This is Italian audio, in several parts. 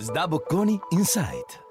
Sdabocconi Insight.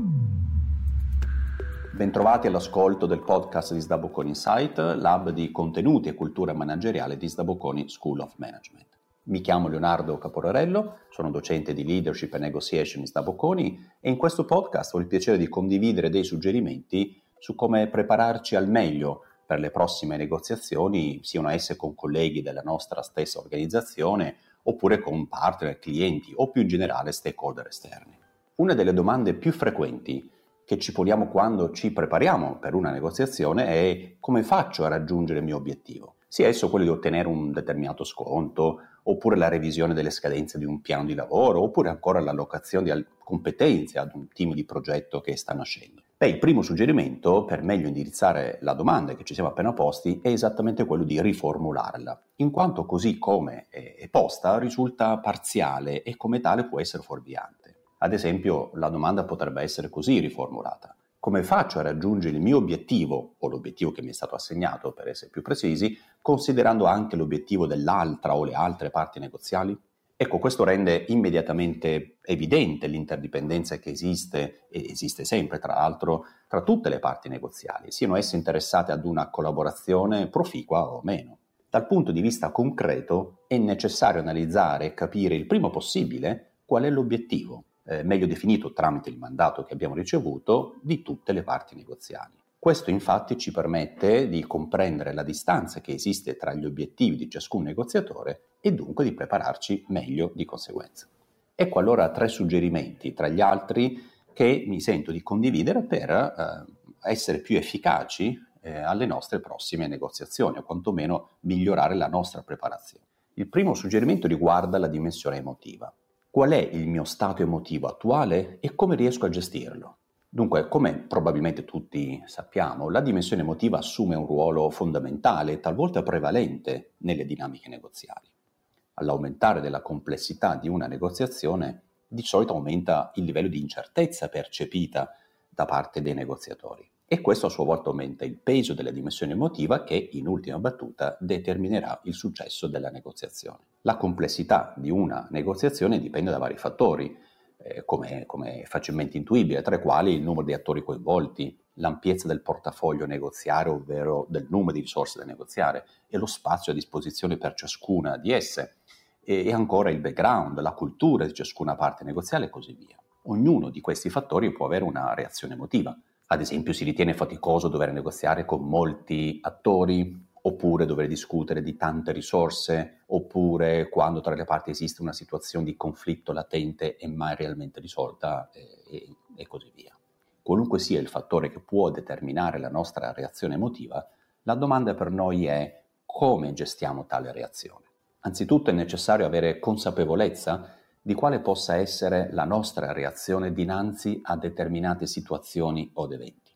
Bentrovati all'ascolto del podcast di Sdabocconi Insight, lab di contenuti e cultura manageriale di Sdabocconi School of Management. Mi chiamo Leonardo Caporarello, sono docente di leadership e negotiation in Sdabocconi e in questo podcast ho il piacere di condividere dei suggerimenti su come prepararci al meglio per le prossime negoziazioni, siano esse con colleghi della nostra stessa organizzazione oppure con partner, clienti o più in generale stakeholder esterni. Una delle domande più frequenti che ci poniamo quando ci prepariamo per una negoziazione è come faccio a raggiungere il mio obiettivo? Sia esso quello di ottenere un determinato sconto, oppure la revisione delle scadenze di un piano di lavoro, oppure ancora l'allocazione di competenze ad un team di progetto che sta nascendo. Beh, il primo suggerimento per meglio indirizzare la domanda che ci siamo appena posti è esattamente quello di riformularla, in quanto così come è posta risulta parziale e come tale può essere fuorviante. Ad esempio, la domanda potrebbe essere così riformulata. Come faccio a raggiungere il mio obiettivo, o l'obiettivo che mi è stato assegnato per essere più precisi, considerando anche l'obiettivo dell'altra o le altre parti negoziali? Ecco, questo rende immediatamente evidente l'interdipendenza che esiste, e esiste sempre tra l'altro, tra tutte le parti negoziali, siano esse interessate ad una collaborazione proficua o meno. Dal punto di vista concreto è necessario analizzare e capire il primo possibile qual è l'obiettivo, eh, meglio definito tramite il mandato che abbiamo ricevuto, di tutte le parti negoziali. Questo infatti ci permette di comprendere la distanza che esiste tra gli obiettivi di ciascun negoziatore e dunque di prepararci meglio di conseguenza. Ecco allora tre suggerimenti tra gli altri che mi sento di condividere per eh, essere più efficaci eh, alle nostre prossime negoziazioni o quantomeno migliorare la nostra preparazione. Il primo suggerimento riguarda la dimensione emotiva qual è il mio stato emotivo attuale e come riesco a gestirlo. Dunque, come probabilmente tutti sappiamo, la dimensione emotiva assume un ruolo fondamentale talvolta prevalente nelle dinamiche negoziali. All'aumentare della complessità di una negoziazione, di solito aumenta il livello di incertezza percepita da parte dei negoziatori e questo a sua volta aumenta il peso della dimensione emotiva che in ultima battuta determinerà il successo della negoziazione. La complessità di una negoziazione dipende da vari fattori, eh, come, come facilmente intuibile, tra i quali il numero di attori coinvolti, l'ampiezza del portafoglio negoziare, ovvero del numero di risorse da negoziare e lo spazio a disposizione per ciascuna di esse, e, e ancora il background, la cultura di ciascuna parte negoziale e così via. Ognuno di questi fattori può avere una reazione emotiva ad esempio si ritiene faticoso dover negoziare con molti attori, oppure dover discutere di tante risorse, oppure quando tra le parti esiste una situazione di conflitto latente e mai realmente risolta e, e, e così via. Qualunque sia il fattore che può determinare la nostra reazione emotiva, la domanda per noi è come gestiamo tale reazione. Anzitutto è necessario avere consapevolezza di quale possa essere la nostra reazione dinanzi a determinate situazioni o eventi.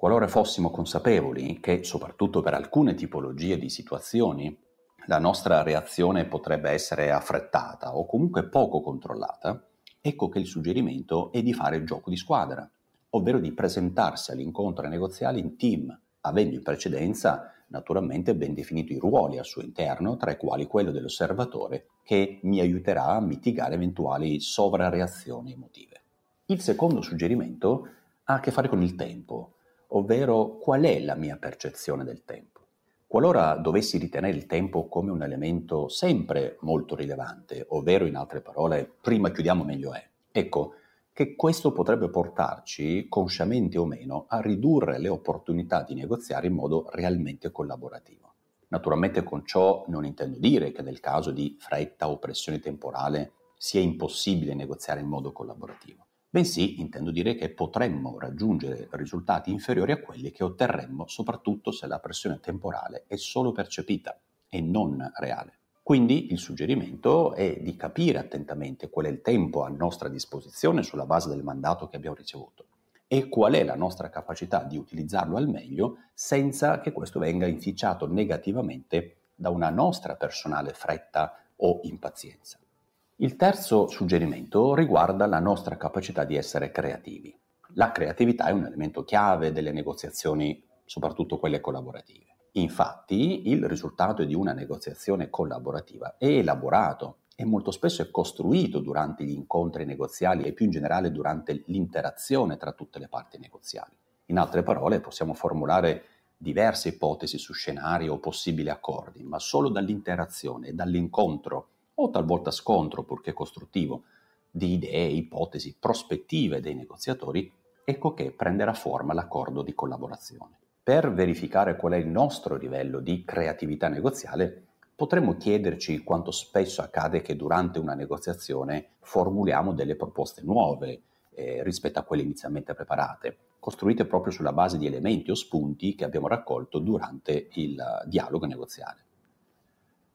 Qualora fossimo consapevoli che, soprattutto per alcune tipologie di situazioni, la nostra reazione potrebbe essere affrettata o comunque poco controllata, ecco che il suggerimento è di fare il gioco di squadra, ovvero di presentarsi all'incontro negoziale in team, avendo in precedenza naturalmente ben definito i ruoli al suo interno, tra i quali quello dell'osservatore, che mi aiuterà a mitigare eventuali sovrareazioni emotive. Il secondo suggerimento ha a che fare con il tempo, ovvero qual è la mia percezione del tempo. Qualora dovessi ritenere il tempo come un elemento sempre molto rilevante, ovvero in altre parole, prima chiudiamo meglio è, ecco, che questo potrebbe portarci, consciamente o meno, a ridurre le opportunità di negoziare in modo realmente collaborativo. Naturalmente con ciò non intendo dire che nel caso di fretta o pressione temporale sia impossibile negoziare in modo collaborativo, bensì intendo dire che potremmo raggiungere risultati inferiori a quelli che otterremmo soprattutto se la pressione temporale è solo percepita e non reale. Quindi il suggerimento è di capire attentamente qual è il tempo a nostra disposizione sulla base del mandato che abbiamo ricevuto e qual è la nostra capacità di utilizzarlo al meglio senza che questo venga inficiato negativamente da una nostra personale fretta o impazienza. Il terzo suggerimento riguarda la nostra capacità di essere creativi. La creatività è un elemento chiave delle negoziazioni, soprattutto quelle collaborative. Infatti, il risultato di una negoziazione collaborativa è elaborato e molto spesso è costruito durante gli incontri negoziali e più in generale durante l'interazione tra tutte le parti negoziali. In altre parole, possiamo formulare diverse ipotesi su scenari o possibili accordi, ma solo dall'interazione e dall'incontro o talvolta scontro, purché costruttivo, di idee, ipotesi, prospettive dei negoziatori, ecco che prenderà forma l'accordo di collaborazione. Per verificare qual è il nostro livello di creatività negoziale, potremmo chiederci quanto spesso accade che durante una negoziazione formuliamo delle proposte nuove eh, rispetto a quelle inizialmente preparate, costruite proprio sulla base di elementi o spunti che abbiamo raccolto durante il dialogo negoziale.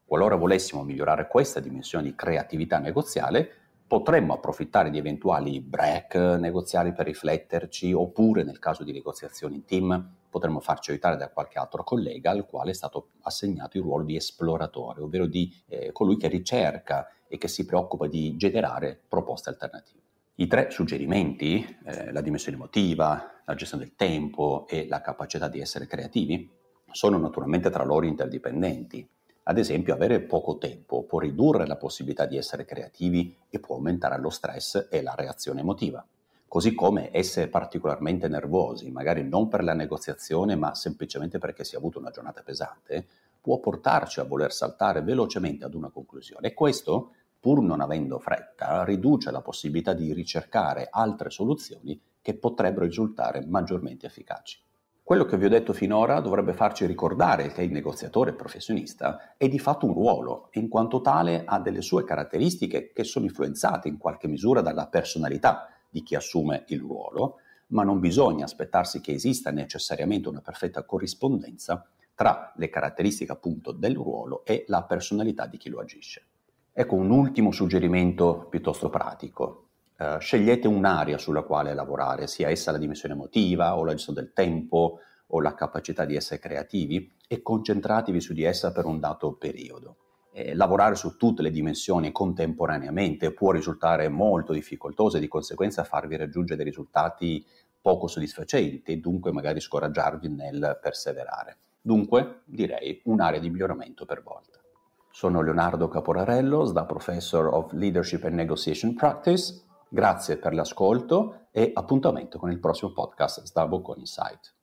Qualora volessimo migliorare questa dimensione di creatività negoziale, potremmo approfittare di eventuali break negoziali per rifletterci, oppure nel caso di negoziazioni in team, potremmo farci aiutare da qualche altro collega al quale è stato assegnato il ruolo di esploratore, ovvero di eh, colui che ricerca e che si preoccupa di generare proposte alternative. I tre suggerimenti, eh, la dimensione emotiva, la gestione del tempo e la capacità di essere creativi, sono naturalmente tra loro interdipendenti. Ad esempio, avere poco tempo può ridurre la possibilità di essere creativi e può aumentare lo stress e la reazione emotiva. Così come essere particolarmente nervosi, magari non per la negoziazione, ma semplicemente perché si è avuto una giornata pesante, può portarci a voler saltare velocemente ad una conclusione. E questo pur non avendo fretta, riduce la possibilità di ricercare altre soluzioni che potrebbero risultare maggiormente efficaci. Quello che vi ho detto finora dovrebbe farci ricordare che il negoziatore professionista è di fatto un ruolo e in quanto tale ha delle sue caratteristiche che sono influenzate in qualche misura dalla personalità di chi assume il ruolo, ma non bisogna aspettarsi che esista necessariamente una perfetta corrispondenza tra le caratteristiche appunto del ruolo e la personalità di chi lo agisce. Ecco un ultimo suggerimento piuttosto pratico. Scegliete un'area sulla quale lavorare, sia essa la dimensione emotiva o la gestione del tempo o la capacità di essere creativi e concentratevi su di essa per un dato periodo. Eh, lavorare su tutte le dimensioni contemporaneamente può risultare molto difficoltoso e di conseguenza farvi raggiungere dei risultati poco soddisfacenti e dunque magari scoraggiarvi nel perseverare. Dunque direi un'area di miglioramento per volta. Sono Leonardo Caporarello, da Professor of Leadership and Negotiation Practice. Grazie per l'ascolto e appuntamento con il prossimo podcast con Insight.